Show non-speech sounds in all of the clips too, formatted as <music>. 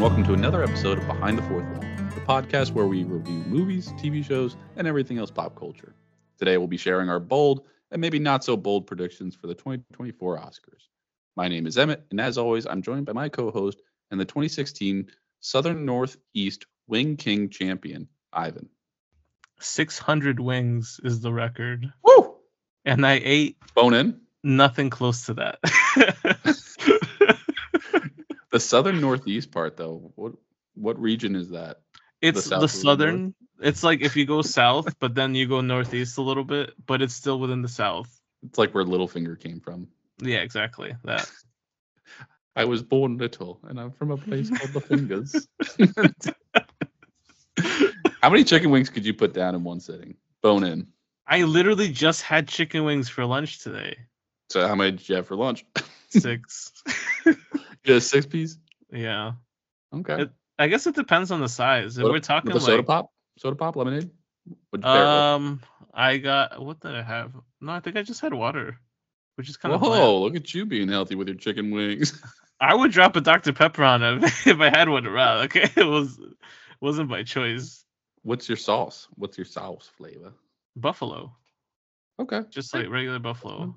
Hello, and welcome to another episode of Behind the Fourth Wall, the podcast where we review movies, TV shows, and everything else pop culture. Today, we'll be sharing our bold and maybe not so bold predictions for the 2024 Oscars. My name is Emmett, and as always, I'm joined by my co host and the 2016 Southern Northeast Wing King champion, Ivan. 600 wings is the record. Woo! And I ate Bone in. nothing close to that. <laughs> The Southern Northeast part, though, what what region is that? it's the, the southern. It's like if you go south, but then you go northeast a little bit, but it's still within the south. It's like where Littlefinger came from. Yeah, exactly. That. <laughs> I was born little, and I'm from a place called the Fingers. <laughs> <laughs> How many chicken wings could you put down in one sitting? Bone in. I literally just had chicken wings for lunch today. So how many did you have for lunch? Six. Just six piece. yeah. Okay. It- I guess it depends on the size. If we're talking a soda like pop, soda pop, lemonade. What'd you pair it with? um, I got what did I have? No, I think I just had water, which is kind of Whoa! Look at you being healthy with your chicken wings. <laughs> I would drop a Dr. Pepper on it <laughs> if I had one around. Okay, <laughs> it was wasn't by choice. What's your sauce? What's your sauce flavor? Buffalo, Okay. just like regular buffalo.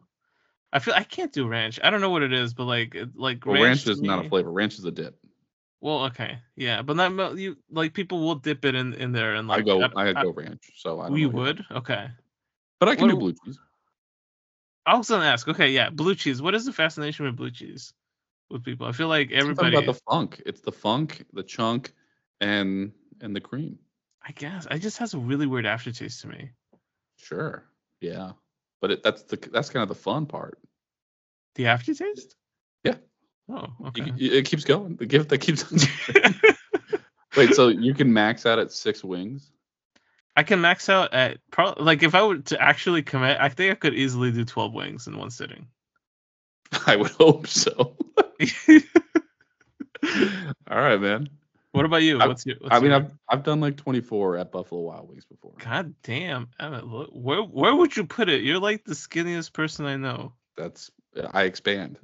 I feel I can't do ranch. I don't know what it is, but like like Well, ranch, ranch is not a flavor. Ranch is a dip. Well, okay, yeah, but not you like people will dip it in in there and I like go. I, I, I- go ranch. So I we what would okay. but I can do blue cheese. I was gonna ask. Okay, yeah, blue cheese. What is the fascination with blue cheese with people? I feel like everybody. about the funk. It's the funk, the chunk, and and the cream. I guess it just has a really weird aftertaste to me. Sure. Yeah. But it, that's the that's kind of the fun part. The aftertaste? Yeah. Oh, You okay. can- it keeps going. The gift that keeps. On. <laughs> <laughs> Wait, so you can max out at six wings? I can max out at probably like if I were to actually commit, I think I could easily do 12 wings in one sitting. <laughs> I would hope so. All right, man. What about you? I- What's your? What's I mean, your- I've I've done like 24 at Buffalo Wild Wings before. God damn, Emmett, look, where where would you put it? You're like the skinniest person I know. That's I expand.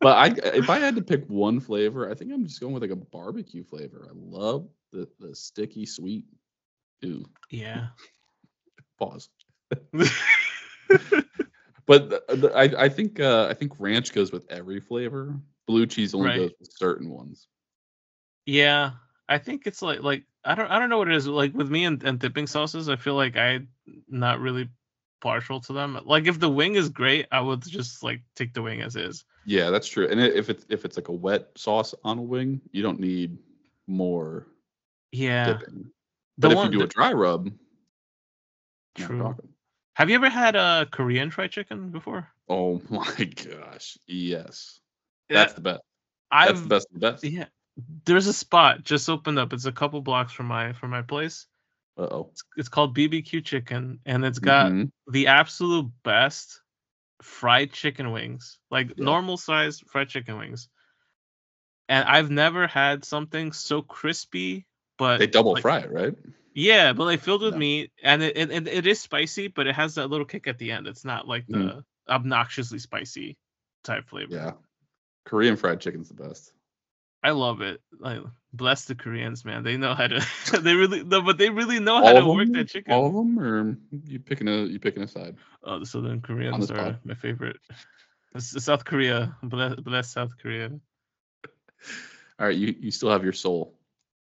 But I if I had to pick one flavor, I think I'm just going with like a barbecue flavor. I love the the sticky sweet. Ooh, yeah. <laughs> pause. <laughs> But the, the, I I think uh, I think ranch goes with every flavor. Blue cheese only Right. goes with certain ones. Yeah. I think it's like like I don't I don't know what it is. Like with me and, and dipping sauces, I feel like I'm not really partial to them. Like if the wing is great, I would just like take the wing as is. Yeah, that's true. And if it's if it's like a wet sauce on a wing, you don't need more Yeah. dipping. The But if one you do a dry rub, True. Have you ever had a Korean fried chicken before? Oh <laughs> my gosh, yes, that's the best. That's I've the best of the best. yeah. There's a spot just opened up. It's a couple blocks from my from my place. Uh oh. It's, it's called BBQ Chicken, and it's got the absolute best fried chicken wings, like Yeah. normal size fried chicken wings. And I've never had something so crispy, but They double like- fry it, right? Yeah, but like filled with meat, and it, it it is spicy, but it has that little kick at the end. It's not like the Mhm. obnoxiously spicy type flavor. Yeah. Korean fried chicken's the best. I love it. Like bless the Koreans, man. They know how to. <laughs> they really no, but they really know how All to work them? that chicken. All of them, or you picking a you picking a side? Oh, the Southern Koreans are my favorite. South Korea, bless, bless South Korea. All right, you you still have your soul.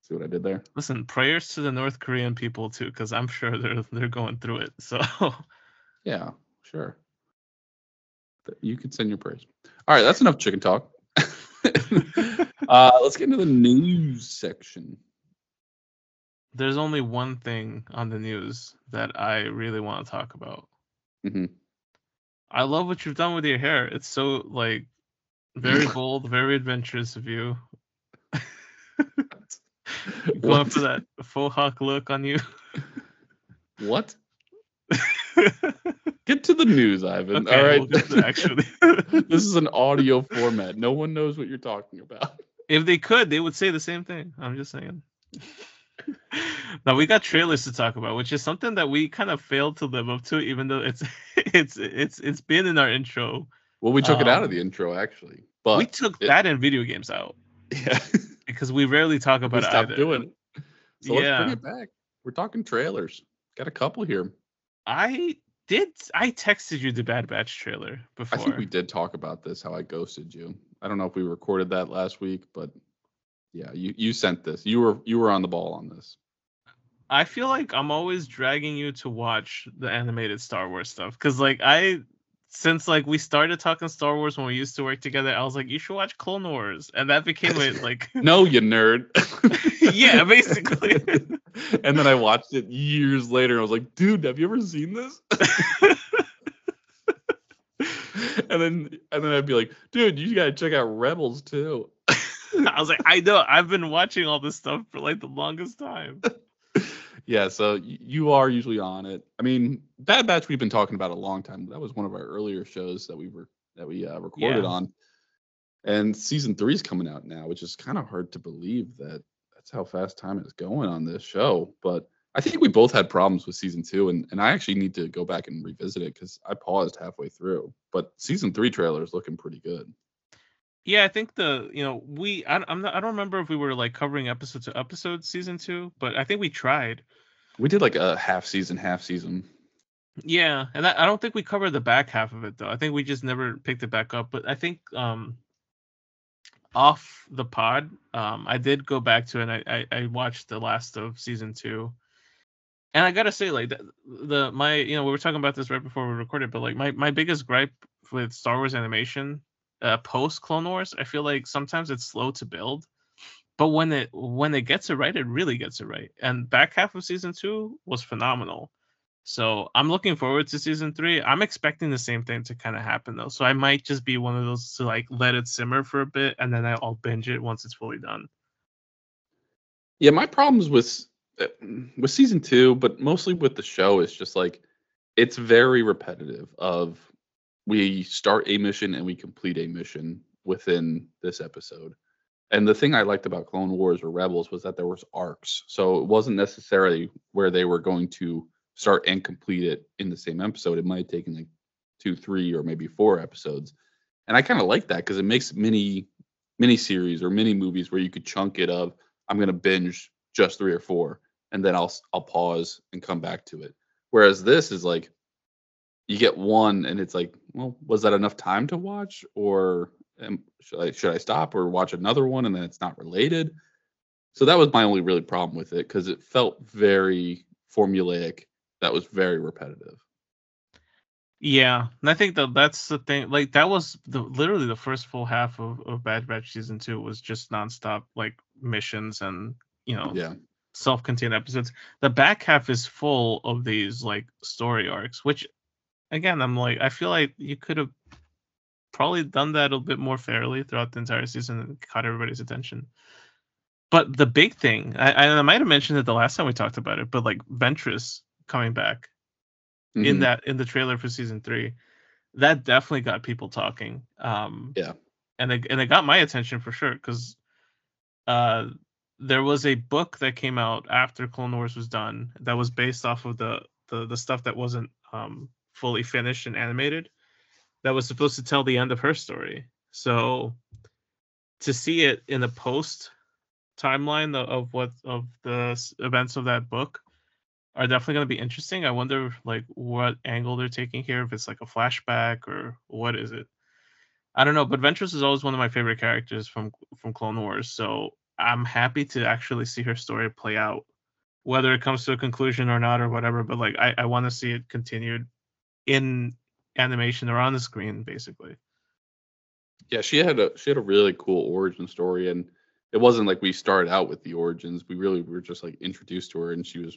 See what I did there? Listen, prayers to the North Korean people too, because I'm sure they're they're going through it. So <laughs> Yeah, sure. You can send your prayers. All right, that's enough chicken talk. <laughs> uh, let's get into the news section. there's only one thing on the news that I really want to talk about. hmm I love what you've done with your hair. It's so like very <laughs> bold, very adventurous of you. <laughs> Going for that faux hawk look on you. What? Get to the news, Ivan. Okay, All right. we'll actually. <laughs> this is an audio format. No one knows what you're talking about. if they could, they would say the same thing. I'm just saying. <laughs> now we got trailers to talk about, which is something that we kind of failed to live up to, even though it's <laughs> it's it's it's been in our intro. Well, we took it out of Um, the intro, actually. But we took it- that in video games out yeah, because we rarely talk we about it stopped either. doing it. So let's Yeah. bring it back. We're talking trailers. Got a couple here. I did. I texted you the Bad Batch trailer before. I think we did talk about this. How I ghosted you. I don't know if we recorded that last week, but yeah, you you sent this. You were you were on the ball on this. I feel like I'm always dragging you to watch the animated Star Wars stuff because, like, I since like we started talking Star Wars when we used to work together, I was like, you should watch Clone Wars, and that became it. <laughs> Like, No, you nerd. <laughs> yeah, basically. <laughs> and then I watched it years later. And I was like, dude, have you ever seen this? and then and then I'd be like, dude, you gotta check out Rebels too. I was like, I know, I've been watching all this stuff for like the longest time. Yeah, so you are usually on it. I mean, Bad Batch we've been talking about a long time. That was one of our earlier shows that we were that we uh, recorded Yeah. on. And season three is coming out now, which is kind of hard to believe that that's how fast time is going on this show. But I think we both had problems with season two, and, and I actually need to go back and revisit it because I paused halfway through. But season three trailer is looking pretty good. Yeah, I think the you know we I, I'm not I don't remember if we were like covering episode to episode season two, but I think we tried. We did like a half season, half season. Yeah, and I, I don't think we covered the back half of it though. I think we just never picked it back up. But I think um off the pod, um I did go back to it and I I, I watched the last of season two. And I gotta say, like the, the my you know we were talking about this right before we recorded, but like my my biggest gripe with Star Wars animation, uh, post Clone Wars, I feel like sometimes it's slow to build, but when it when it gets it right, it really gets it right. And back half of season two was phenomenal. So I'm looking forward to season three. I'm expecting the same thing to kind of happen though. So I might just be one of those to like let it simmer for a bit and then I'll binge it once it's fully done. Yeah, my problems with uh, with season two, but mostly with the show is just like it's very repetitive. Of we start a mission and we complete a mission within this episode. And the thing I liked about Clone Wars or Rebels was that there was arcs, so it wasn't necessarily where they were going to start and complete it in the same episode. It might have taken like two, three, or maybe four episodes. And I kind of like that because it makes mini mini series or mini movies where you could chunk it of I'm gonna binge just three or four, and then I'll I'll pause and come back to it. Whereas this is like you get one, and it's like, well, was that enough time to watch, or am, should I should I stop or watch another one, and then it's not related? So that was my only really problem with it because it felt very formulaic. That was very repetitive. Yeah, and I think that that's the thing. Like that was the literally the first full half of, of Bad Batch season two was just nonstop like missions and you know Yeah, self-contained episodes. The back half is full of these like story arcs, which again I'm like I feel like you could have probably done that a bit more fairly throughout the entire season and caught everybody's attention. But the big thing, I, I might have mentioned it the last time we talked about it, but like Ventress coming back in Mhm. that in the trailer for season three, that definitely got people talking. Um, Yeah. and it and it got my attention for sure because uh, there was a book that came out after Clone Wars was done that was based off of the the the stuff that wasn't um, fully finished and animated that was supposed to tell the end of her story. So to see it in the post timeline of, what of the events of that book are definitely going to be interesting. I wonder like what angle they're taking here if it's like a flashback or what is it. I don't know, but Ventress is always one of my favorite characters from from Clone Wars, so I'm happy to actually see her story play out whether it comes to a conclusion or not or whatever, but like I I want to see it continued in animation or on the screen basically. yeah, she had a she had a really cool origin story, and it wasn't like we started out with the origins. We really were just like introduced to her, and she was,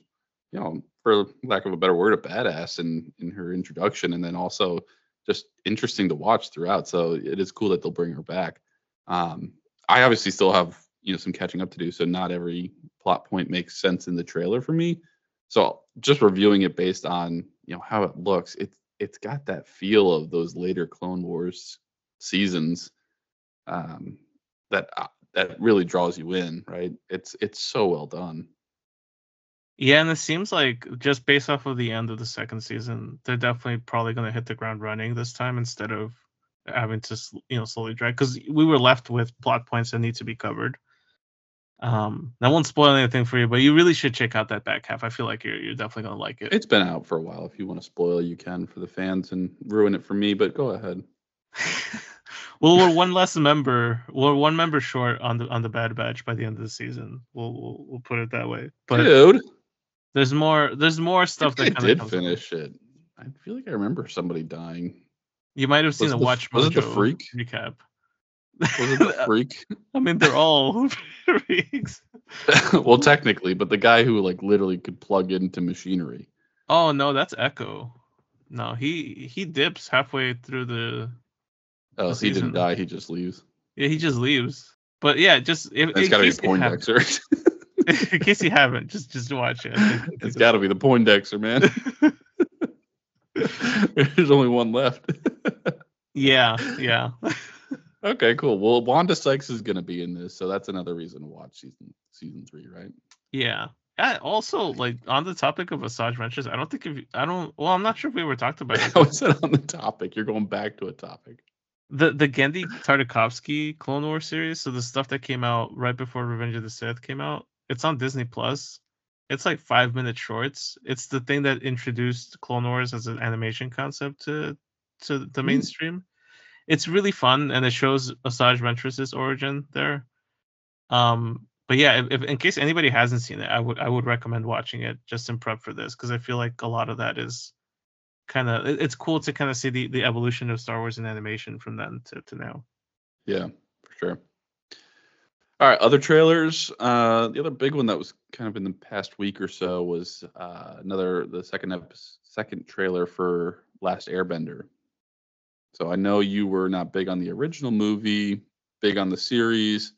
you know, for lack of a better word, a badass in in her introduction, and then also just interesting to watch throughout. So it is cool that they'll bring her back. Um, I obviously still have you know some catching up to do, so not every plot point makes sense in the trailer for me. So just reviewing it based on you know how it looks, it's it's got that feel of those later Clone Wars seasons um, that uh, that really draws you in, right? It's it's so well done. Yeah, and it seems like just based off of the end of the second season, they're definitely probably going to hit the ground running this time instead of having to you know slowly drag because we were left with plot points that need to be covered. Um, I won't spoil anything for you, but you really should check out that back half. I feel like you're you're definitely gonna like it. It's been out for a while. If you want to spoil, you can for the fans and ruin it for me. But go ahead. <laughs> well, we're one less member. We're one member short on the on the Bad Batch by the end of the season. We'll we'll, we'll put it that way. But Dude, there's more. There's more stuff I that I did finish it. I feel like I remember somebody dying. You might have seen Was the the- Watch was it the Mojo Freak? recap. Was it the <laughs> freak? I mean, they're all <laughs> freaks. <laughs> well, technically, but the guy who like literally could plug into machinery. Oh no, that's Echo. No, he he dips halfway through the. Oh, The he didn't die. He just leaves. Yeah, he just leaves. But yeah, just if, It's got to be Poindexter. in case you haven't, just just watch it. It's got to be the Poindexter, man. There's only one left. yeah, yeah. Okay, cool. Well, Wanda Sykes is gonna be in this, so that's another reason to watch season season three, right? Yeah. I also like on the topic of Asajj Ventress, I don't think if I don't well, I'm not sure if we ever talked about <laughs> it. How is it on the topic? You're going back to a topic. the the Genndy Tartakovsky Clone Wars series, so the stuff that came out right before Revenge of the Sith came out, it's on Disney Plus. It's like five minute shorts. It's the thing that introduced Clone Wars as an animation concept to to the Hmm. mainstream. It's really fun and it shows Asajj Ventress's origin there. Um, but yeah, if, in case anybody hasn't seen it, I would I would recommend watching it just in prep for this because I feel like a lot of that is kind of it's cool to kind of see the, the evolution of Star Wars in animation from then to, to now. Yeah, for sure. All right, other trailers. Uh, the other big one that was kind of in the past week or so was uh, another the second episode, second trailer for Last Airbender. So I know you were not big on the original movie, big on the series.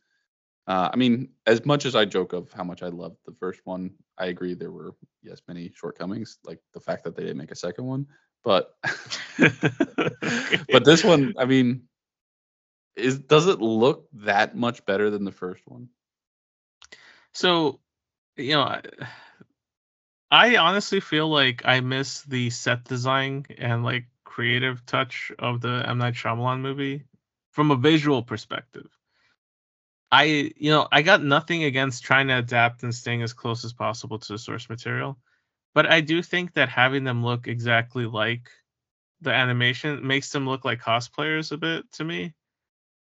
Uh, I mean, as much as I joke of how much I loved the first one, I agree there were yes many shortcomings, like the fact that they didn't make a second one. But <laughs> but this one, I mean, is does it look that much better than the first one? so you know I, I honestly feel like I miss the set design and like creative touch of the M Night Shyamalan movie from a visual perspective. I you know I got nothing against trying to adapt and staying as close as possible to the source material, but I do think that having them look exactly like the animation makes them look like cosplayers a bit to me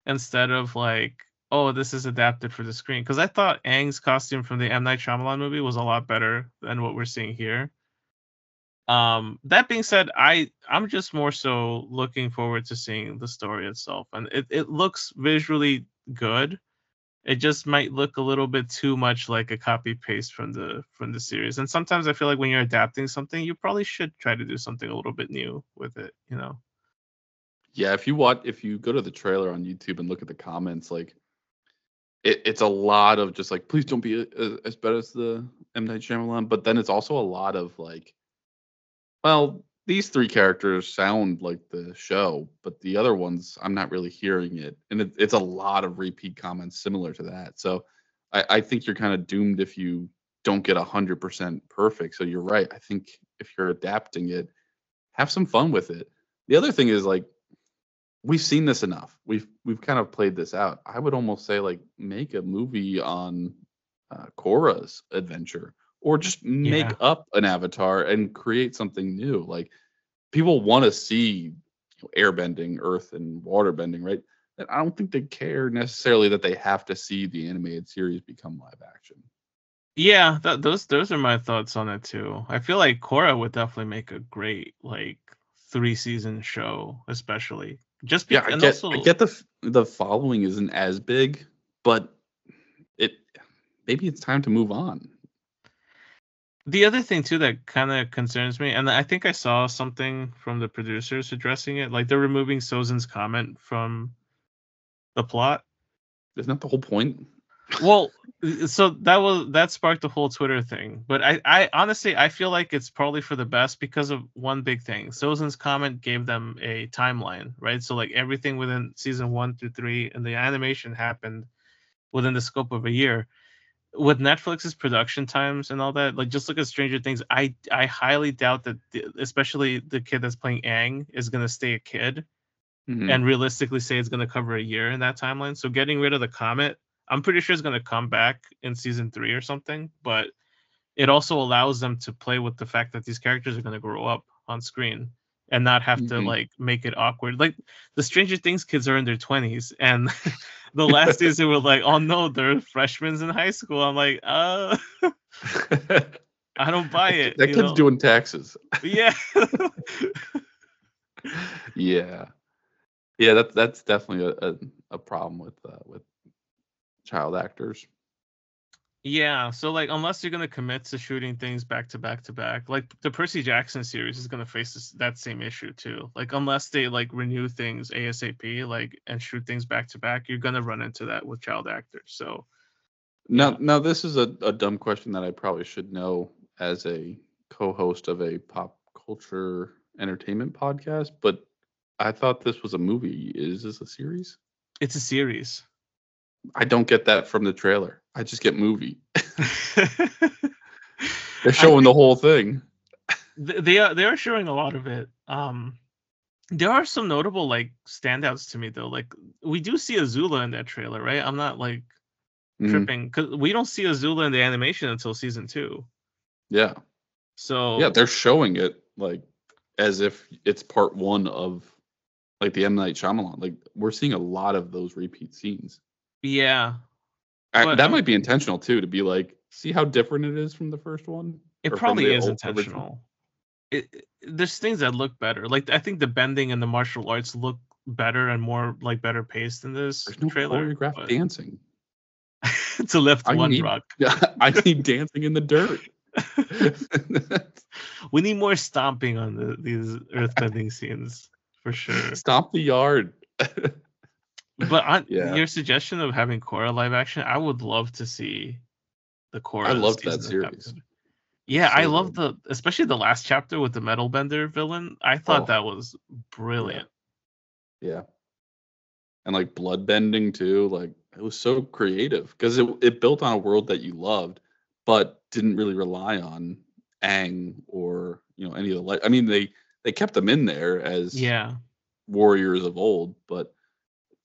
instead of like oh this is adapted for the screen because I thought Aang's costume from the M Night Shyamalan movie was a lot better than what we're seeing here. Um, that being said, I I'm just more so looking forward to seeing the story itself, and it it looks visually good. It just might look a little bit too much like a copy paste from the from the series. And sometimes I feel like when you're adapting something, you probably should try to do something a little bit new with it. You know? Yeah, if you watch, if you go to the trailer on YouTube and look at the comments, like it, it's a lot of just like, please don't be as, as bad as the M Night Shyamalan, but then it's also a lot of like, well, these three characters sound like the show, but the other ones, I'm not really hearing it, and it, it's a lot of repeat comments similar to that. So I, I think you're kind of doomed if you don't get a hundred percent perfect. So you're right. I think if you're adapting it, have some fun with it. The other thing is like we've seen this enough. We've we've kind of played this out. I would almost say like make a movie on uh, adventure, or just make Yeah. up an avatar and create something new. Like people want to see you know, airbending, earth and water bending, right? And I don't think they care necessarily that they have to see the animated series become live action. Yeah, that, those those are my thoughts on it too. I feel like Korra would definitely make a great like three season show, especially just Yeah, because. I get, also, I get the the following isn't as big, but it maybe it's time to move on. The other thing too that kind of concerns me, and I think I saw something from the producers addressing it, like they're removing Sozin's comet from the plot. Isn't that the whole point? Well, so that was that sparked the whole Twitter thing. But I, I honestly I feel like it's probably for the best because of one big thing. Sozin's comet gave them a timeline, right? So like everything within season one through three and the animation happened within the scope of a year. With Netflix's production times and all that, like just look at Stranger Things. I I highly doubt that, the, especially the kid that's playing Aang, is gonna stay a kid Mhm. and realistically say it's going to cover a year in that timeline. So getting rid of the comet, I'm pretty sure it's going to come back in season three or something. But it also allows them to play with the fact that these characters are going to grow up on screen and not have to Mhm. like make it awkward. Like the Stranger Things kids are in their 20s, and <laughs> the last days they were like, "Oh no, they're freshmen in high school." I'm like, uh, <laughs> I don't buy it. that kid's know? doing taxes. yeah. <laughs> yeah, yeah. That that's definitely a, a, a problem with uh, with child actors. Yeah, so like unless you're gonna commit to shooting things back to back to back, like the Percy Jackson series is gonna face this, that same issue too. Like unless they like renew things ASAP, like and shoot things back to back, you're gonna run into that with child actors. So Now, Yeah. now this is a, a dumb question that I probably should know as a co-host of a pop culture entertainment podcast, but I thought this was a movie. Is this a series? it's a series. I don't get that from the trailer. I just get movie. <laughs> <laughs> They're showing the whole thing. they are they are showing a lot of it. Um, there are some notable like standouts to me though. Like we do see Azula in that trailer, right? I'm not like Mhm. tripping because we don't see Azula in the animation until season two. Yeah, So yeah. They're showing it like as if it's part one of like the M Night Shyamalan. Like we're seeing a lot of those repeat scenes. Yeah, I- But, that might be intentional too, to be like, see how different it is from the first one. It probably is intentional. It, it- there's things that look better. Like I think the bending and the martial arts look better and more like better paced in this There's no trailer. choreographed but- dancing. <laughs> to lift I one need- rock. <laughs> I need <laughs> dancing in the dirt. We need more stomping on the, these earthbending scenes for sure. Stomp the yard. But on Yeah. your suggestion of having Korra live action, I would love to see the Korra. I loved that series. Captain. Yeah, I love the especially the last chapter with the metal bender villain. I thought Oh. that was brilliant. yeah. And like blood bending too. Like it was so creative because it, it built on a world that you loved, but didn't really rely on Aang or you know any of the like I mean they they kept them in there as Yeah. warriors of old, but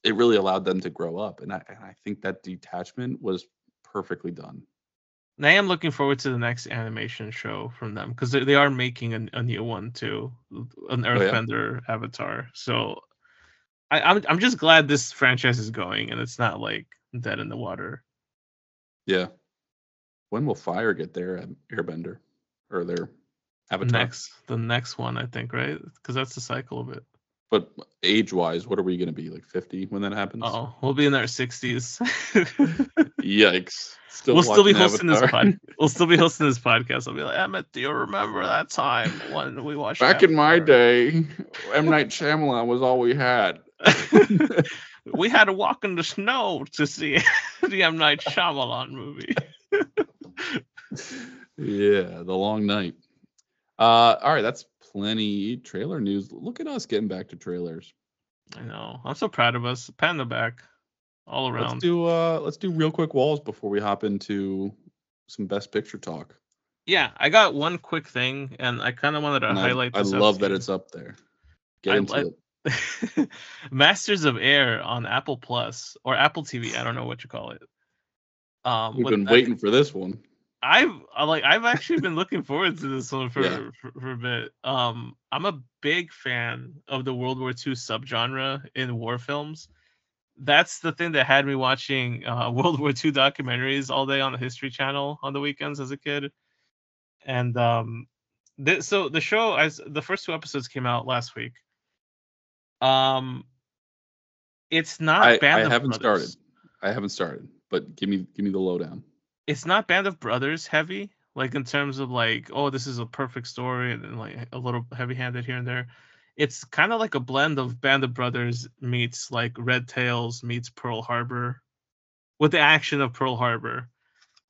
it really allowed them to grow up. And I, and I think that detachment was perfectly done. And I am looking forward to the next animation show from them because they, they are making a, a new one too, an Oh, yeah? Earthbender Avatar. So I, I'm I'm just glad this franchise is going and it's not like dead in the water. Yeah. When will Fire get their um, Airbender or their Avatar? Next, the next one, I think, right? Because that's the cycle of it. But age wise, what are we going to be like 50 when that happens? Oh, we'll be in our sixties. <laughs> Yikes! Still we'll still be hosting this Avatar. pod. We'll still be hosting this podcast. I'll be like, Emmett, do you remember that time when we watched? Back in my day, M Night Shyamalan was all we had. <laughs> we had to walk in the snow to see <laughs> the M Night Shyamalan movie. yeah, the long night. Uh, all right, that's plenty trailer news. Look at us getting back to trailers. I know. I'm so proud of us. Pat in the back, all around. Let's do uh let's do real quick walls before we hop into some best picture talk. Yeah, I got one quick thing, and I kind of wanted to And highlight. I this out love that it's up there. Get I into like- it. <laughs> Masters of Air on Apple Plus or Apple TV. I don't know what you call it. Um, We've been I- waiting for this one. I've I like I've actually been looking forward to this one for, Yeah. for for a bit. Um, I'm a big fan of the World War II subgenre in war films. That's the thing that had me watching uh, <laughs> World War II documentaries all day on the History Channel on the weekends as a kid. And um, so the show, as the first two episodes came out last week. Um, it's not I, Band I haven't Brothers started. I haven't started, but give me give me the lowdown. It's not Band of Brothers heavy, like in terms of like, oh, this is a perfect story and like a little heavy handed here and there. It's kind of like a blend of Band of Brothers meets like Red Tails meets Pearl Harbor with the action of Pearl Harbor.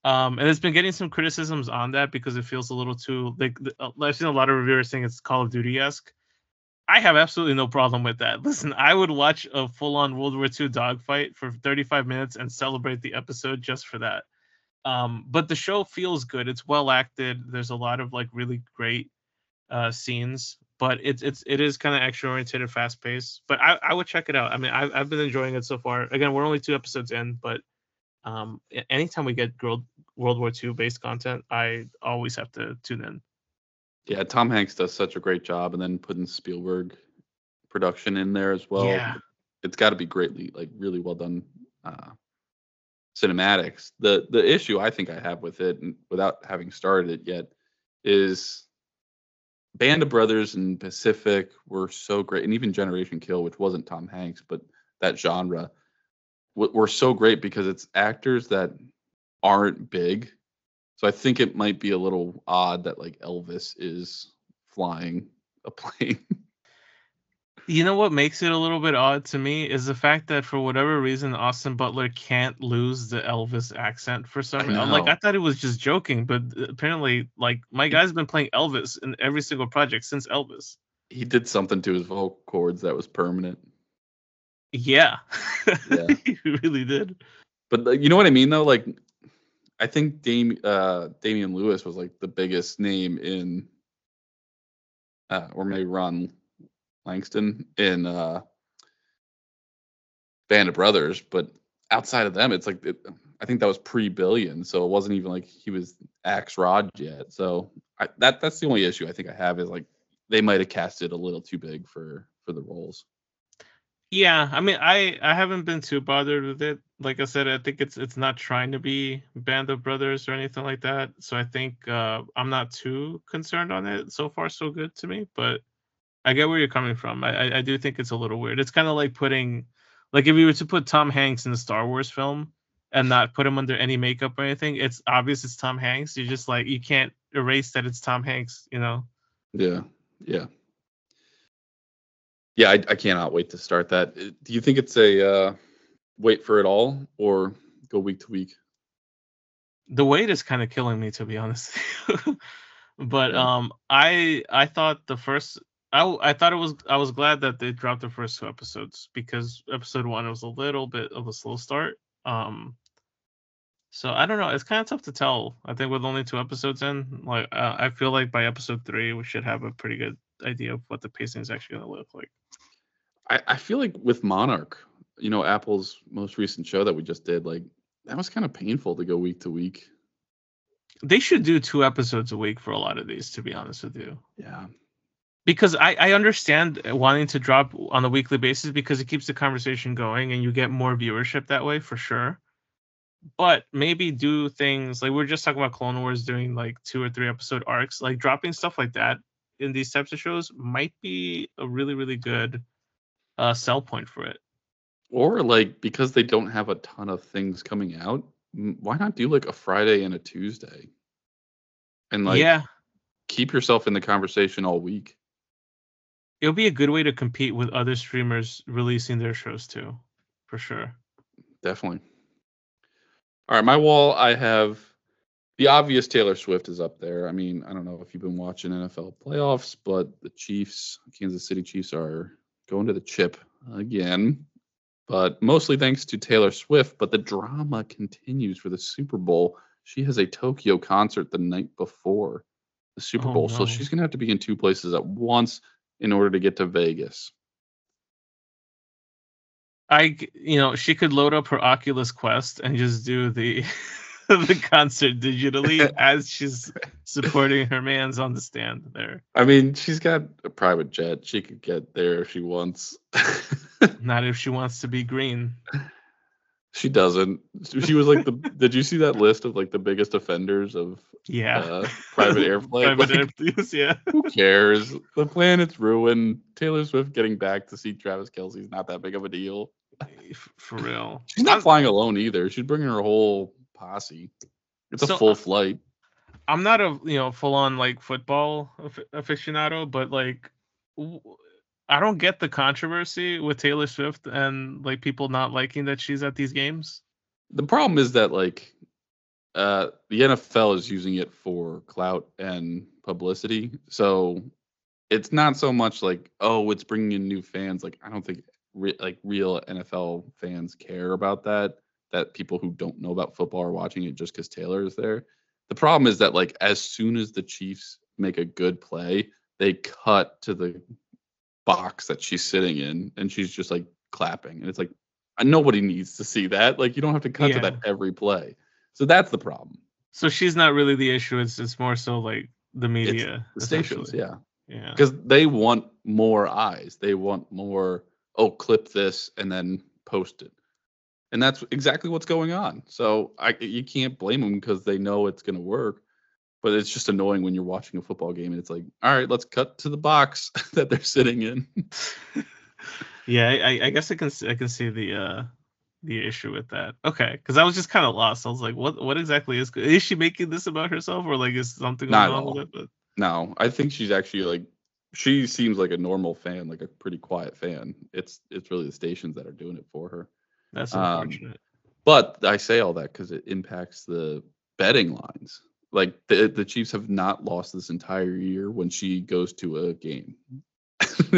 Um, and it's been getting some criticisms on that because it feels a little too like uh, I've seen a lot of reviewers saying it's Call of Duty esque. I have absolutely no problem with that. <laughs> Listen, I would watch a full on World War II dogfight for 35 minutes and celebrate the episode just for that um but the show feels good it's well acted there's a lot of like really great uh scenes but it's it's it is kind of action oriented fast paced. But I, I would check it out. I mean, I've I've been enjoying it so far. Again, we're only two episodes in, but um, anytime we get World World War II based content, I always have to tune in. Yeah, Tom Hanks does such a great job, and then putting Spielberg production in there as well. Yeah. It's got to be greatly, like, really well done uh, cinematics. The the issue I think I have with it, without having started it yet, is Band of Brothers and Pacific were so great, and even Generation Kill, which wasn't Tom Hanks, but that genre were so great because it's actors that aren't big. So I think it might be a little odd that like Elvis is flying a <laughs> plane. You know what makes it a little bit odd to me is the fact that for whatever reason Austin Butler can't lose the Elvis accent for some reason. Like I thought he was just joking, but apparently like my guy's been playing Elvis in every single project since Elvis. He did something to his vocal cords that was permanent. Yeah. yeah. <laughs> he really did. But you know what I mean though? Like I think Dame, uh, Damian Lewis was like the biggest name in uh, or maybe Ron Langston in uh, Band of Brothers, but outside of them, it's like it, I think that was pre-billion, so it wasn't even like he was Axelrod yet. So I, that that's the only issue I think I have is like they might have cast it a little too big for for the roles. Yeah, I mean, I I haven't been too bothered with it. Like I said, I think it's it's not trying to be Band of Brothers or anything like that. So I think uh, I'm not too concerned on it. So far, so good to me. But I get where you're coming from. I I, do think it's a little weird. It's kind of like putting, like if you were to put Tom Hanks in a Star Wars film and not put him under any makeup or anything, it's obvious it's Tom Hanks. You're just like you can't erase that it's Tom Hanks. You know? Yeah. Yeah. Yeah, I, I cannot wait to start that. Uh, do you think it's a uh, wait for it all or go week to week? The wait is kind of killing me, to be honest. <laughs> but um, I I thought the first I, I thought it was I was glad that they dropped the first two episodes because episode one was a little bit of a slow start. Um, so I don't know. It's kind of tough to tell. I think with only two episodes in, like uh, I feel like by episode three we should have a pretty good idea of what the pacing is actually going to look like. I, I feel like with Monarch, you know, Apple's most recent show that we just did, like that was kind of painful to go week to week. They should do two episodes a week for a lot of these, to be honest with you. Yeah because I, I understand wanting to drop on a weekly basis because it keeps the conversation going and you get more viewership that way for sure. But maybe do things like we are just talking about Clone Wars doing like two or three episode arcs, like dropping stuff like that in these types of shows might be a really really good uh, sell point for it. Or like because they don't have a ton of things coming out, why not do like a Friday and a Tuesday? And like yeah, keep yourself in the conversation all week it'll be a good way to compete with other streamers releasing their shows too, for sure. Definitely. All right, my wall, I have the obvious Taylor Swift is up there. I mean, I don't know if you've been watching NFL playoffs, but the Chiefs, Kansas City Chiefs, are going to the chip again, but mostly thanks to Taylor Swift. But the drama continues for the Super Bowl. She has a Tokyo concert the night before the Super oh, Bowl, no. so she's going to have to be in two places at once in order to get to Vegas. I, you know, she could load up her Oculus Quest and just do the <laughs> the concert digitally <laughs> as she's supporting her man's on the stand there. I mean, she's got a private jet. She could get there if she wants. <laughs> Not if she wants to be green. She doesn't. She was like the. did you see that list of like the biggest offenders of yeah uh, private airplane? <laughs> private like, airplanes, yeah. Who cares? The planet's ruined. Taylor Swift getting back to see Travis Kelce's not that big of a deal. For real. She's not I'm, flying alone either. She's bringing her whole posse. It's a so, full flight. I'm not a you know full on like football aficionado, but like I don't get the controversy with Taylor Swift and like people not liking that she's at these games. The problem is that like uh the NFL is using it for clout and publicity. So it's not so much like oh it's bringing in new fans like I don't think re- like real NFL fans care about that that people who don't know about football are watching it just cuz Taylor is there. The problem is that like as soon as the Chiefs make a good play, they cut to the box that she's sitting in and she's just like clapping and it's like uh, nobody needs to see that. Like you don't have to cut to that every play. So that's the problem. So she's not really the issue. It's it's more so like the media. the stations yeah. Yeah. because they want more eyes they want more oh clip this and then post it. And that's exactly what's going on. So i you can't blame them because they know it's going to work but it's just annoying when you're watching a football game and it's like all right let's cut to the box <laughs> that they're sitting in <laughs> Yeah, I, I- guess I can I can see the uh the issue with that. Okay, because I was just kind of lost. I was like, what what exactly is is she making this about herself or like is something going on with it? But no i think she's actually like she seems like a normal fan like a pretty quiet fan it's it's really the stations that are doing it for her that's Um, unfortunate. But I say all that because it impacts the betting lines. Like the the Chiefs have not lost this entire year when she goes to a game. <laughs>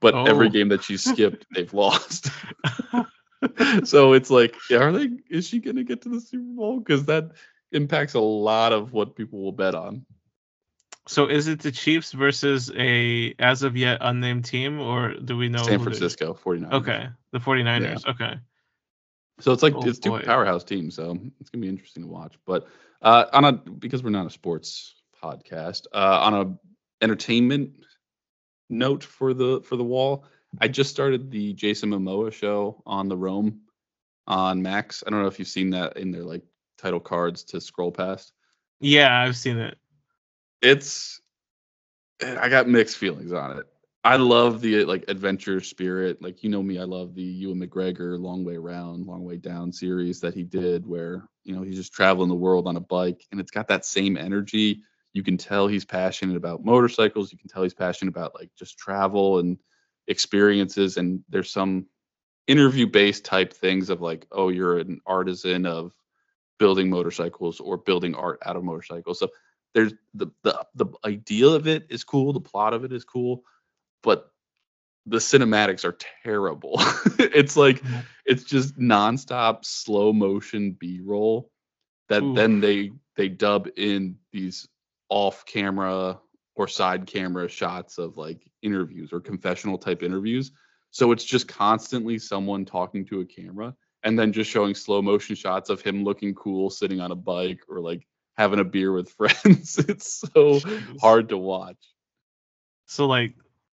but every Oh. game that she skipped, <laughs> they've lost. <laughs> so it's like, are they? Is she going to get to the Super Bowl? Because that impacts a lot of what people will bet on. so is it the Chiefs versus a as of yet unnamed team or do we know? San Francisco 49ers. Okay, the 49ers. Okay. So it's like Oh, it's two boy. powerhouse teams, so it's gonna be interesting to watch. But uh, on a because we're not a sports podcast, uh, on a entertainment note for the for the wall, I just started the Jason Momoa show on the Roam on Max. I don't know if you've seen that in their like title cards to scroll past. Yeah, I've seen it. It's I got mixed feelings on it. I love the like adventure spirit. Like you know me, I love the Ewan McGregor Long Way Round, Long Way Down series that he did, where you know he's just traveling the world on a bike, and it's got that same energy. You can tell he's passionate about motorcycles. You can tell he's passionate about like just travel and experiences. And there's some interview based type things of like, oh, you're an artisan of building motorcycles or building art out of motorcycles. So there's the the the idea of it is cool, the plot of it is cool, but the cinematics are terrible. <laughs> it's like Mhm. it's just nonstop slow motion B-roll that Oof. then they they dub in these off camera or side camera shots of like interviews or confessional type interviews. So it's just constantly someone talking to a camera and then just showing slow motion shots of him looking cool sitting on a bike or like having a beer with <laughs> friends. It's so Jeez. hard to watch. So like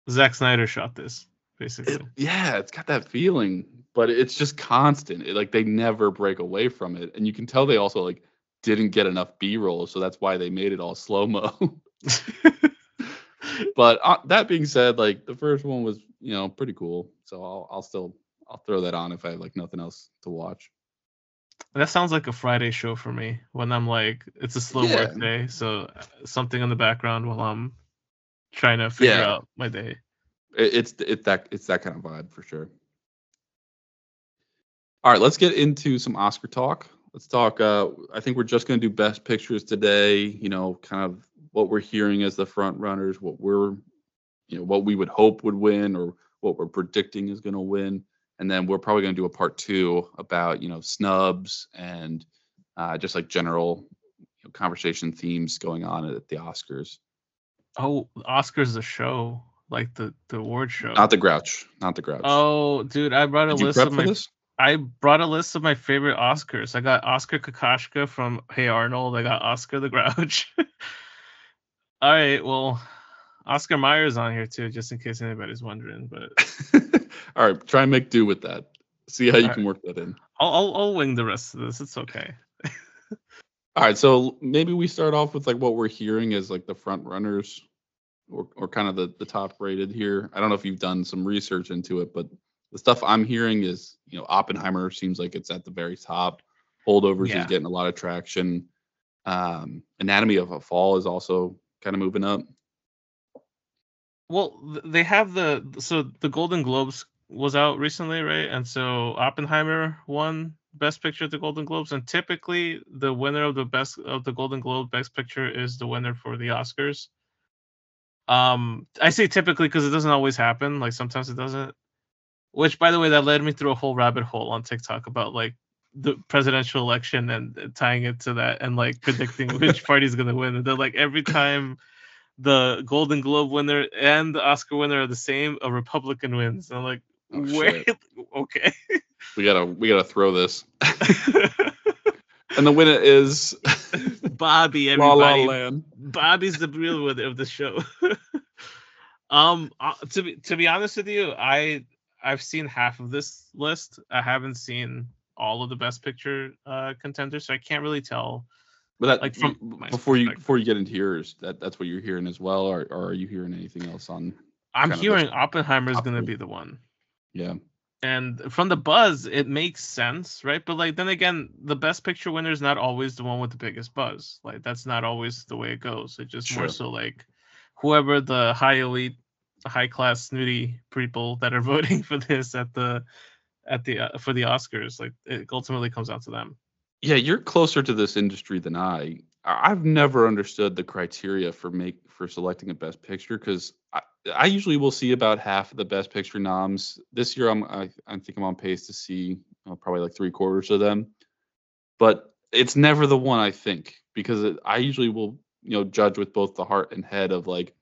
Zack Snyder shot this basically. It, yeah, it's got that feeling, but it's just constant. It, like they never break away from it, and you can tell they also like didn't get enough B-roll, so that's why they made it all slow mo. <laughs> but uh, that being said, like the first one was you know pretty cool, so I'll I'll still I'll throw that on if I have like nothing else to watch. That sounds like a Friday show for me when I'm like, it's a slow work day, so uh, something in the background while I'm trying to figure Yeah. out my day. It, it's it's that it's that kind of vibe for sure. All right, let's get into some Oscar talk. Let's talk. Uh, I think we're just going to do best pictures today. You know, kind of what we're hearing as the front runners, what we're, you know, what we would hope would win, or what we're predicting is going to win, and then we're probably going to do a part two about you know snubs and uh, just like general you know, conversation themes going on at the Oscars. Oh, Oscars the show, like the the award show. Not the Grouch, not the Grouch. Oh, dude, I brought a Did list of for my this? I brought a list of my favorite Oscars. I got Oskar Kokoshka from Hey Arnold. I got Oscar the Grouch. <laughs> All right, well, Oscar Myers on here too, just in case anybody's wondering. But <laughs> All right, try and make do with that. See how you All can work that in. I'll I'll, I'll wing the rest of this. It's okay. <laughs> All right, so maybe we start off with like what we're hearing as like the front runners or or kind of the the top rated here. I don't know if you've done some research into it, but the stuff I'm hearing is, you know, Oppenheimer seems like it's at the very top. Holdovers Yeah. is getting a lot of traction. Um, Anatomy of a Fall is also kind of moving up. Well, they have the so the Golden Globes was out recently, right? And so Oppenheimer won Best Picture at the Golden Globes, and typically the winner of the best of the Golden Globe Best Picture is the winner for the Oscars. Um, I say typically because it doesn't always happen. Like sometimes it doesn't. Which, by the way, that led me through a whole rabbit hole on TikTok about like the presidential election and tying it to that and like predicting which <laughs> party's gonna win. And then like every time the Golden Globe winner and the Oscar winner are the same, a Republican wins. And I'm like, Oh, <laughs> okay. We gotta we gotta throw this. <laughs> and the winner is Bobby, La La. Land. Bobby's the real winner of the show. <laughs> um, uh, to be to be honest with you, I I've seen half of this list. I haven't seen all of the Best Picture uh, contenders, so I can't really tell. But that, Like, from you- before you before you get into yours, that that's what you're hearing as well, or, or are you hearing anything else on? I'm hearing Oppenheimer is going to be the one. Yeah, and from the buzz it makes sense right? But like then again the best picture winner is not always the one with the biggest buzz. Like that's not always the way it goes. It's just more so like whoever the high elite high class snooty people that are <laughs> voting for this at the at the uh, for the oscars like it ultimately comes out to them. Yeah, you're closer to this industry than I. I- I've never understood the criteria for make for selecting a best picture because I, I usually will see about half of the best picture noms. This year, I'm I, I think I'm on pace to see probably like three quarters of them, but it's never the one I think because it, I usually will you know judge with both the heart and head of like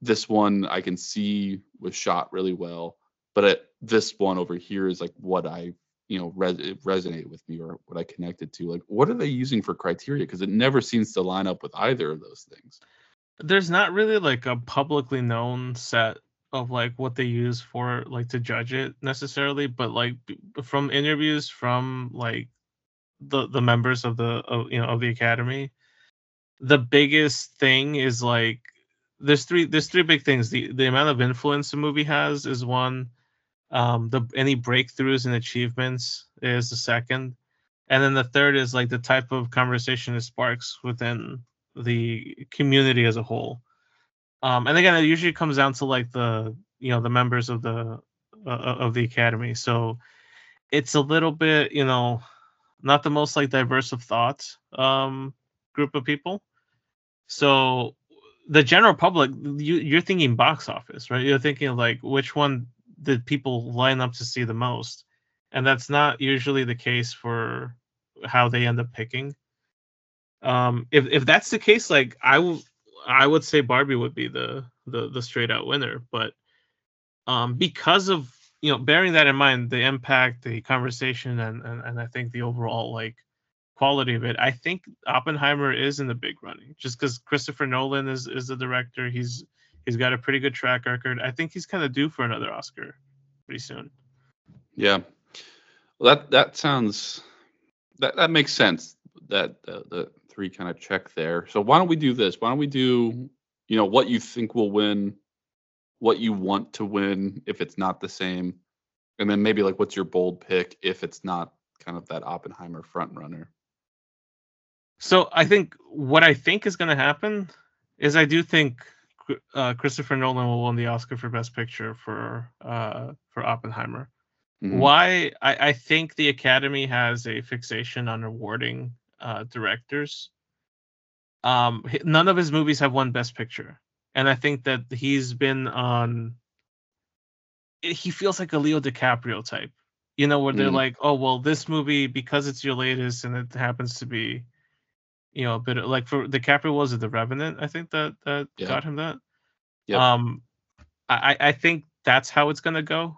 this one I can see was shot really well, but it, this one over here is like what I you know res- resonate with me or what I connected to. Like, what are they using for criteria? Because it never seems to line up with either of those things. There's not really like a publicly known set of like what they use for like to judge it necessarily but like from interviews from like the the members of the of, you know of the academy the biggest thing is like there's three there's three big things. The the amount of influence the movie has is one um the any breakthroughs and achievements is the second. And then the third is like the type of conversation it sparks within the community as a whole. Um and again it usually comes down to like the you know the members of the uh, of the academy. So it's a little bit you know not the most like diverse of thought um group of people. So the general public you, you're thinking box office right? You're thinking like which one did people line up to see the most? And that's not usually the case for how they end up picking um if if that's the case like i w- i would say barbie would be the the the straight out winner but um because of you know bearing that in mind the impact the conversation and and, and i think the overall like quality of it i think oppenheimer is in the big running just because christopher nolan is is the director. He's he's got a pretty good track record. I think he's kind of due for another oscar pretty soon. Yeah, well, that that sounds that that makes sense. That the three kind of check there. So why don't we do this? Why don't we do you know what you think will win, what you want to win if it's not the same, and then maybe like what's your bold pick if it's not kind of that Oppenheimer front runner. So I think what I think is going to happen is I do think uh, Christopher Nolan will win the Oscar for Best Picture for uh, for Oppenheimer. Mhm. Why? I, I think the Academy has a fixation on awarding uh, directors. Um, none of his movies have won Best Picture, and I think that he's been on. He feels like a Leo DiCaprio type, you know, where they're Mm. like, "Oh, well, this movie because it's your latest and it happens to be, you know, a bit of, like for DiCaprio was it The Revenant? I think that that Yeah. got him that. Yep. Um, I I I think that's how it's gonna go.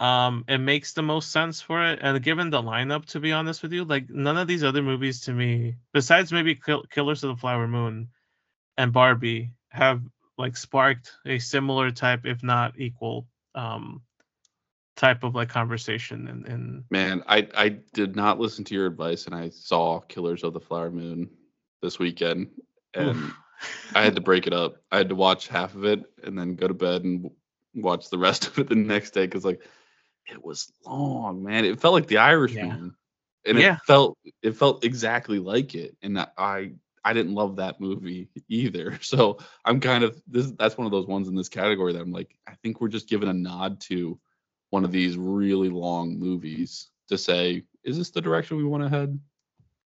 Um, it makes the most sense for it, and given the lineup, to be honest with you, like none of these other movies to me, besides maybe Kill- Killers of the Flower Moon and Barbie, have like sparked a similar type, if not equal, um, type of like conversation and and Man, I I did not listen to your advice, and I saw Killers of the Flower Moon this weekend, and I had to <laughs> break it up. I had to watch half of it and then go to bed and watch the rest <laughs> of it the next day because like it was long, man. It felt like The Irishman, and Yeah. it felt it felt exactly like it. And I- I didn't love that movie <laughs> either. So I'm kind of this. That's one of those ones in this category that I'm like, I think we're just giving a nod to one of these really long movies to say, is this the direction we want to head?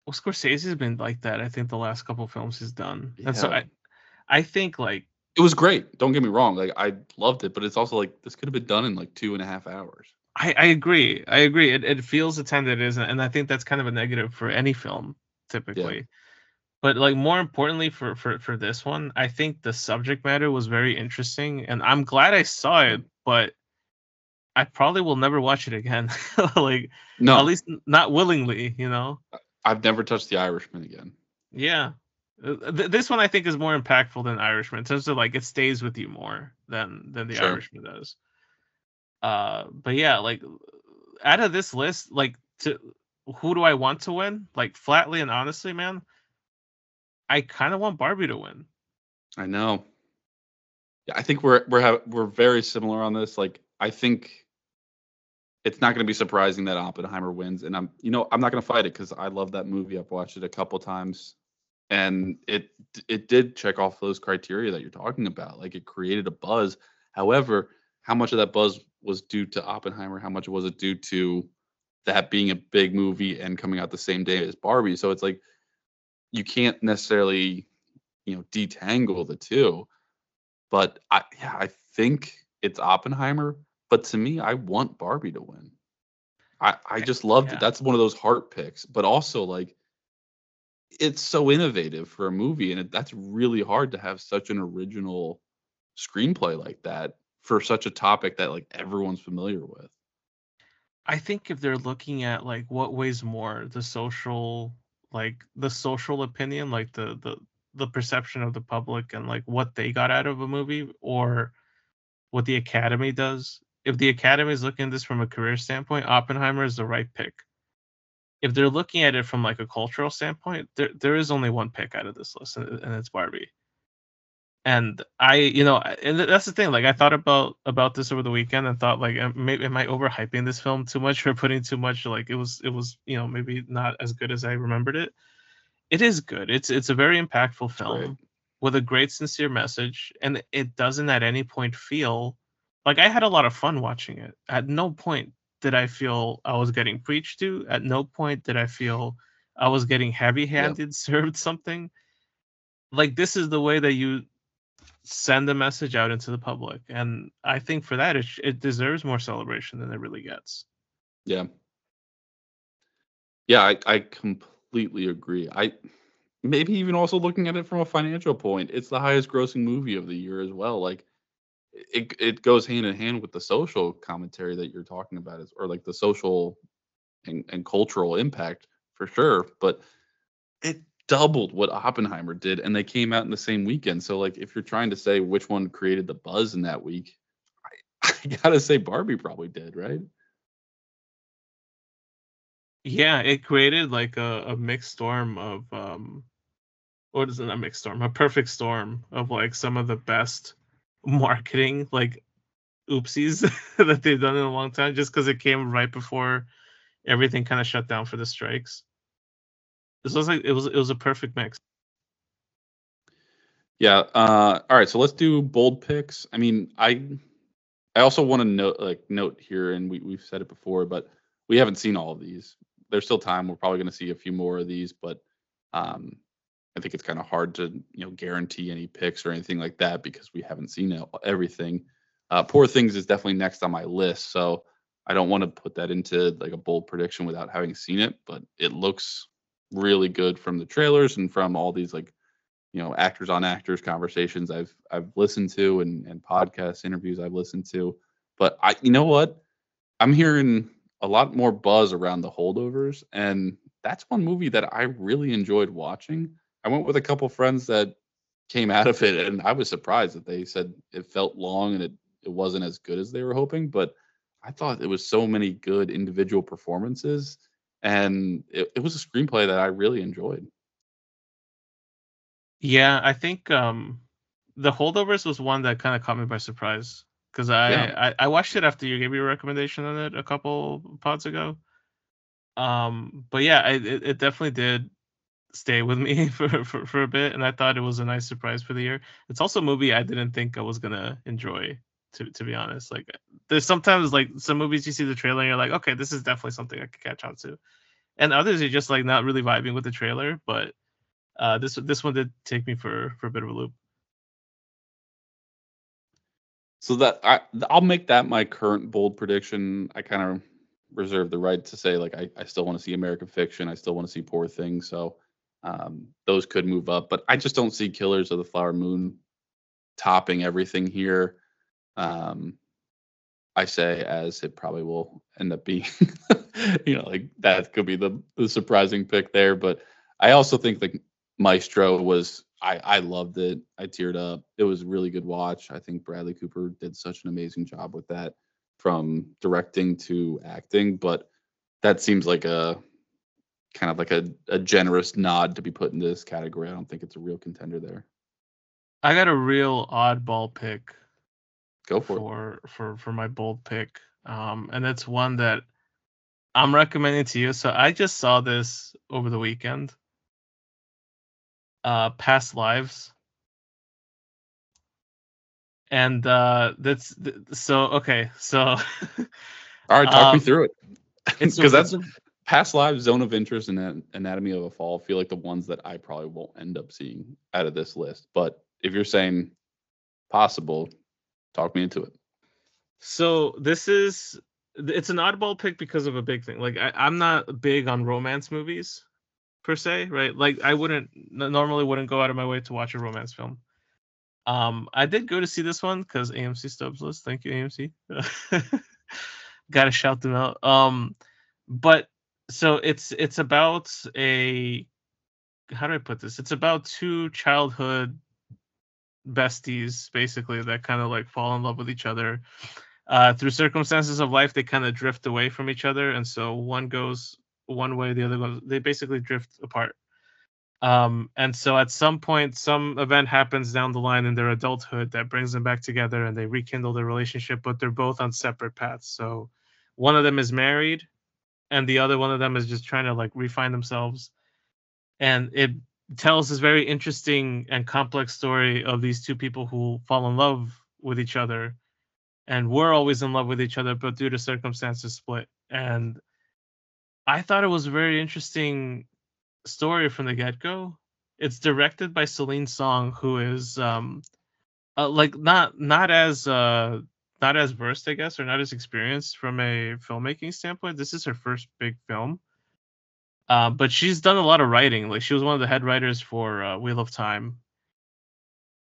well, Scorsese's been like that. I think the last couple films he's done, and so I I think like It was great. Don't get me wrong. Like I loved it, but it's also like this could have been done in like two and a half hours. I, I agree. I agree. It, it feels attended, isn't and I think that's kind of a negative for any film typically. Yeah. but like more importantly for for for this one, I think the subject matter was very interesting, and I'm glad I saw it. But I probably will never watch it again. <laughs> like No, at least not willingly, you know. I've never touched The Irishman again. Yeah. Uh, th- this one I think is more impactful than Irishman in terms of like it stays with you more than than the Sure. Irishman does. Uh, but yeah, like out of this list, like to who do I want to win? Like flatly and honestly, man, I kind of want Barbie to win. I know. Yeah, I think we're we're ha- we're very similar on this. Like, I think it's not going to be surprising that Oppenheimer wins, and I'm you know I'm not going to fight it because I love that movie. I've watched it a couple times, and it it did check off those criteria that you're talking about. Like, it created a buzz. However, how much of that buzz was due to Oppenheimer? How much was it due to that being a big movie and coming out the same day as Barbie? So it's like you can't necessarily you know detangle the two but i yeah i think it's oppenheimer but to me i want barbie to win i i eh, just loved Yeah. it that's one of those heart picks but also like it's so innovative for a movie and it, that's really hard to have such an original screenplay like that for such a topic that like everyone's familiar with I think if they're looking at like what weighs more, the social like the social opinion, like the the the perception of the public and like what they got out of a movie or what the academy does. If the academy is looking at this from a career standpoint, Oppenheimer is the right pick. If they're looking at it from like a cultural standpoint, there there is only one pick out of this list, and, it's Barbie. And I, you know, and that's the thing. Like, I thought about about this over the weekend and thought, like, am- maybe am I overhyping this film too much or putting too much? Like, it was, it was, you know, maybe not as good as I remembered it. It is good. It's it's a very impactful film great. with a great sincere message, and it doesn't at any point feel like I had a lot of fun watching it. At no point did I feel I was getting preached to. At no point did I feel I was getting heavy-handed <laughs> served something. Like this is the way that you send a message out into the public, and I think for that it, it deserves more celebration than it really gets. Yeah. Yeah, I, I completely agree. I maybe even also looking at it from a financial point, it's the highest grossing movie of the year as well. Like it it goes hand in hand with the social commentary that you're talking about is or like the social and, and cultural impact for sure. But it doubled what Oppenheimer did, and they came out in the same weekend. So like if you're trying to say which one created the buzz in that week, I, <laughs> I gotta say Barbie probably did, right? Yeah, it created like a, a mixed storm of um what is it a mixed storm? A perfect storm of like some of the best <laughs> marketing like oopsies <laughs> that they've done in a long time just because it came right before everything kind of shut down for the strikes. This was like it was it was a perfect mix. Yeah. Uh, all right. So let's do bold picks. I mean, I I also want to note like note here, and we we've said it before, but we haven't seen all of these. There's still time. We're probably going to see a few more of these, but um, I think it's kind of hard to you know guarantee any picks or anything like that because we haven't seen everything. Uh, Poor Things is definitely next on my list, so I don't want to put that into like a bold prediction without having seen it, but it looks really good from the trailers and from all these like you know actors on actors conversations I've I've listened to and and podcast interviews I've listened to. But I you know what? I'm hearing a lot more buzz around the holdovers and that's one movie that I really enjoyed watching. I went with a couple friends that came out of it and I was surprised that they said it felt long and it it wasn't as good as they were hoping, but I thought it was so many good individual performances and it, it was a screenplay that I really enjoyed. Yeah, I think um the holdovers was one that kind of caught me by surprise because I, Yeah. I I watched it after you gave me a recommendation on it a couple pods ago. Um, but yeah, I, it it definitely did stay with me <laughs> for, for for a bit, and I thought it was a nice surprise for the year. It's also a movie I didn't think I was gonna enjoy. To to be honest, like there's sometimes like some movies you see the trailer and you're like, okay, this is definitely something I could catch on to, and others you're just like not really vibing with the trailer, but uh, this this one did take me for for a bit of a loop. So that I I'll make that my current bold prediction. I kind of reserve the right to say like I, I still want to see American Fiction. I still want to see Poor Things. So Um, those could move up, but I just don't see Killers of the Flower Moon topping everything here. Um, I say as it probably will end up being, <laughs> you know, like that could be the, the surprising pick there. But I also think like Maestro was, I, I loved it. I teared up. It was a really good watch. I think Bradley Cooper did such an amazing job with that from directing to acting. But that seems like a kind of like a, a generous nod to be put in this category. I don't think it's a real contender there. I got a real oddball pick Go for, for for for my bold pick, um, and it's one that I'm recommending to you. So I just saw this over the weekend. Uh, past lives, and uh, that's th- so okay. So <laughs> All right, talk Um, me through it. <laughs> it's Because that's past lives, zone of interest, and An- anatomy of a fall feel like the ones that I probably won't end up seeing out of this list. But if you're saying possible, talk me into it. So this is it's an oddball pick because of a big thing. Like I, I'm not big on romance movies per se, right? Like I wouldn't normally wouldn't go out of my way to watch a romance film. Um, I did go to see this one because AMC Stubs list. Thank you, AMC. <laughs> Gotta shout them out. Um, but so it's it's about a how do I put this? It's about two childhood besties basically that kind of like fall in love with each other. Uh, through circumstances of life they kind of drift away from each other and so one goes one way the other goes they basically drift apart. Um, and so at some point some event happens down the line in their adulthood that brings them back together and they rekindle their relationship but they're both on separate paths. So one of them is married and the other one of them is just trying to like refine themselves. And it tells this very interesting and complex story of these two people who fall in love with each other and were always in love with each other but due to circumstances split. And i thought it was a very interesting story from the get-go. It's directed by celine song who is um uh, like not not as uh not as versed i guess or not as experienced from a filmmaking standpoint. This is her first big film uh, but she's done a lot of writing. Like she was one of the head writers for uh, Wheel of Time.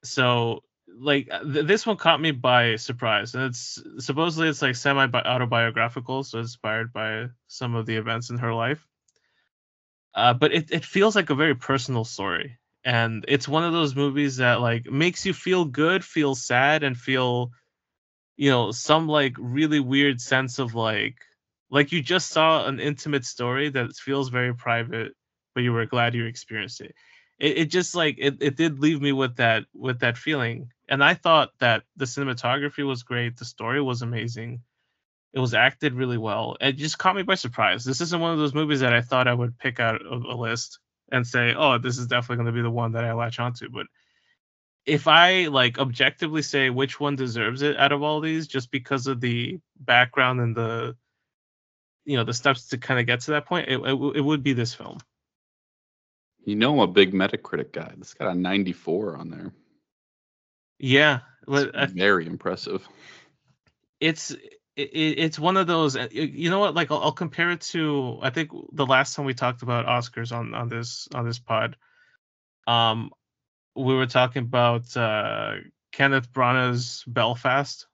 So like uh, th- this one caught me by surprise, and it's supposedly it's like semi autobiographical, so inspired by some of the events in her life. Uh, but it it feels like a very personal story, and it's one of those movies that like makes you feel good, feel sad, and feel, you know, some like really weird sense of like like you just saw an intimate story that feels very private but you were glad you experienced it. It, it just like it, it did leave me with that with that feeling. And i thought that the cinematography was great the story was amazing it was acted really well. It just caught me by surprise. This isn't one of those movies that i thought i would pick out of a list and say oh this is definitely going to be the one that i latch onto. But if i like objectively say which one deserves it out of all these just because of the background and the you know the steps to kind of get to that point it, it, it would be this film You know, I'm a big Metacritic guy. This got a 94 on there. yeah It's but I very impressive. it's it, it's one of those uh, you know what like I'll, I'll compare it to i think the last time we talked about oscars on on this on this pod um we were talking about uh kenneth branagh's belfast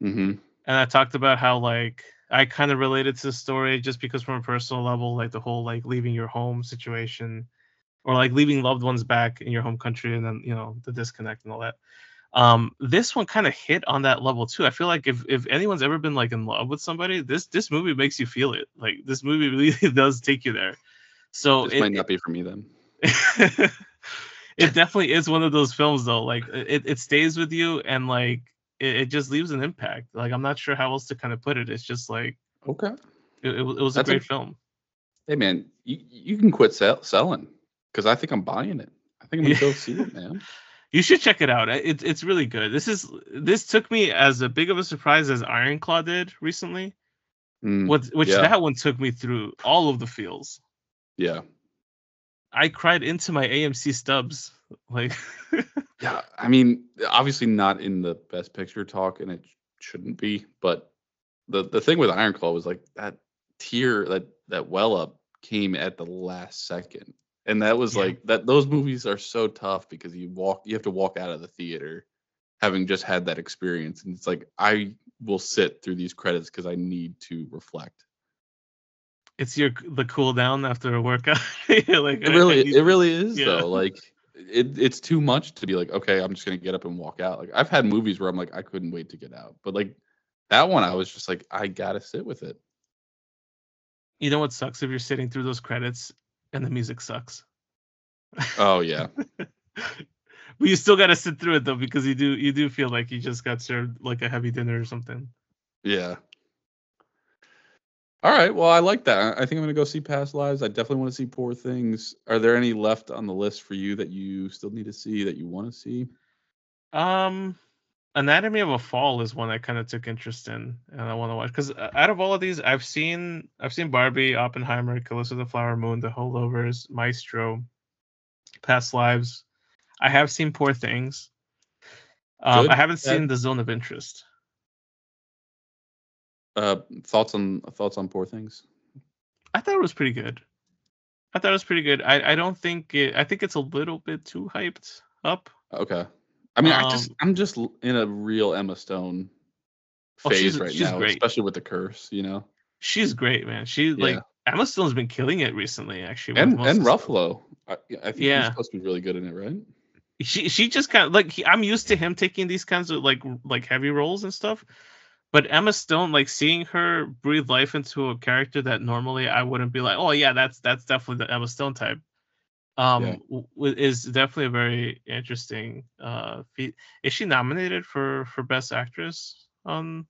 hmm and i talked about how like i kind of related to the story just because from a personal level like the whole like leaving your home situation or like leaving loved ones back in your home country and then you know the disconnect and all that. Um this one kind of hit on that level too. I feel like if if anyone's ever been like in love with somebody this this movie makes you feel it. Like this movie <laughs> really does take you there. So This it, might not be for me then. <laughs> it definitely is one of those films though like it, it stays with you and like it, it just leaves an impact. Like i'm not sure how else to kind of put it. It's just like Okay. it, it, was- it was That's a a- great film. Hey man, you, you can quit sell, selling because I think I'm buying it. I think I'm gonna go <laughs> see it, man. you should check it out. It, it's really good. This is this took me as a big of a surprise as iron claw did recently. Mm, what which yeah. that one took me through all of the feels. Yeah, i cried into my amc stubs like <laughs> yeah. I mean, obviously not in the best picture talk, and it shouldn't be. But the the thing with Iron Claw was like that tear, that that well up came at the last second. And that was Yeah. like that those movies are so tough because you walk you have to walk out of the theater having just had that experience and it's like I will sit through these credits because I need to reflect. It's your the cool down after a workout. <laughs> Like It really it really is yeah. though. Like it, it's too much to be like, okay, I'm just gonna get up and walk out. Like I've had movies where I'm like, I couldn't wait to get out. But like that one I was just like, I gotta sit with it. you know what sucks if you're sitting through those credits and the music sucks. Oh yeah. <laughs> but you still got to sit through it though because you do you do feel like you just got served like a heavy dinner or something. Yeah. All right. Well, I like that. I think I'm gonna go see Past Lives. I definitely want to see Poor Things. Are there any left on the list for you that you still need to see that you want to see? Um, Anatomy of a Fall is one I kind of took interest in, and I want to watch because out of all of these, I've seen I've seen Barbie, Oppenheimer, Killers of the Flower Moon, The Holdovers, Maestro, Past Lives. I have seen Poor Things. Um, I haven't seen The Zone of Interest. Uh, thoughts on thoughts on Poor Things? I thought it was pretty good. I thought it was pretty good. I, I don't think it. I think it's a little bit too hyped up. Okay. I mean, I just Um, I'm just in a real Emma Stone Oh, phase she's- right she's now, great. especially with the curse, you know. She's great, man. She like Emma Stone's been killing it recently, actually. And and of the stuff. Ruffalo. I, I think Yeah. he's supposed to be really good in it, right? She she just kind of like he, I'm used to him taking these kinds of like like heavy roles and stuff. But Emma Stone, like seeing her breathe life into a character that normally I wouldn't be like, oh yeah, that's that's definitely the Emma Stone type. Um, Yeah. w- is definitely a very interesting uh feat. Is she nominated for for Best Actress? Um,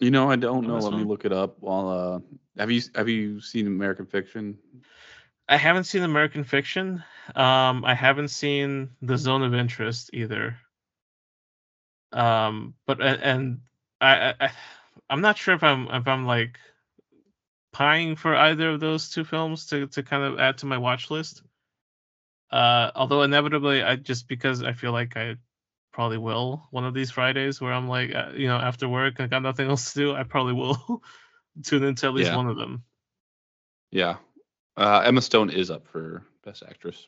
You know, I don't know. Let me look it up. While uh, have you have you seen American Fiction? I haven't seen American Fiction. Um, I haven't seen The Zone of Interest either. Um, but and I, I I'm not sure if I'm if I'm like pieing for either of those two films to to kind of add to my watch list. Uh, although inevitably, I just because I feel like I probably will one of these Fridays where I'm like, uh, you know, after work I got nothing <laughs> else to do. I probably will <laughs> tune into at least Yeah. one of them. Yeah, uh, Emma Stone is up for Best Actress.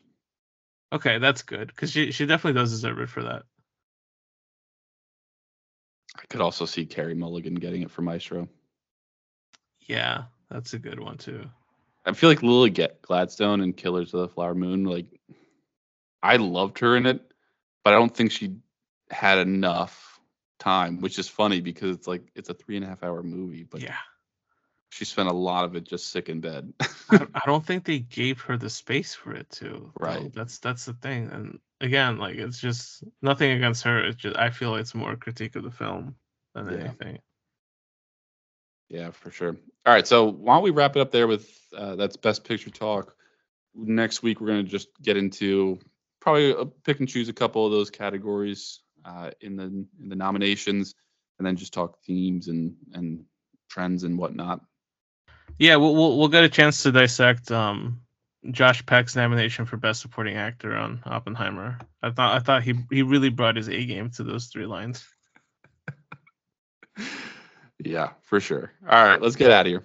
Okay, that's good because she she definitely does deserve it for that. I could also see Carey Mulligan getting it for Maestro. Yeah, that's a good one too. I feel like Lily Get Gladstone and Killers of the Flower Moon. Like, I loved her in it, but I don't think she had enough time. Which is funny because it's like it's a three and a half hour movie, but yeah, she spent a lot of it just sick in bed. <laughs> I, don't- think they gave her the space for it to. though. Right. That's that's the thing. And again, like it's just nothing against her. It's just I feel it's more a critique of the film than Yeah. anything. Yeah, for sure. All right, so why don't we wrap it up there with uh, that's best picture talk. Next week we're gonna just get into probably uh pick and choose a couple of those categories uh, in the in the nominations, and then just talk themes and and trends and whatnot. Yeah, we'll, we'll we'll get a chance to dissect um Josh Peck's nomination for best supporting actor on Oppenheimer. I thought I thought he he really brought his A game to those three lines. <laughs> Yeah, for sure. All right, let's get out of here.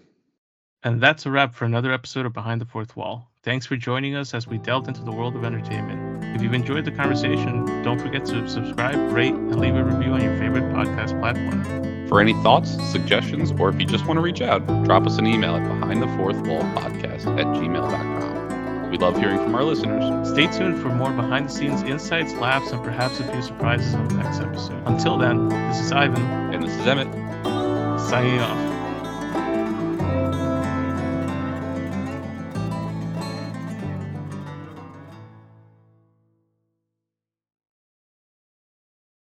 And that's a wrap for another episode of Behind the Fourth Wall. Thanks for joining us as we delved into the world of entertainment. If you've enjoyed the conversation, don't forget to subscribe, rate, and leave a review on your favorite podcast platform. For any thoughts, suggestions, or if you just want to reach out, drop us an email at behind the fourth at gmail.com. We love hearing from our listeners. Stay tuned for more behind the scenes insights, laughs, and perhaps a few surprises on the next episode. Until then, this is Ivan And this is Emmett. signing off.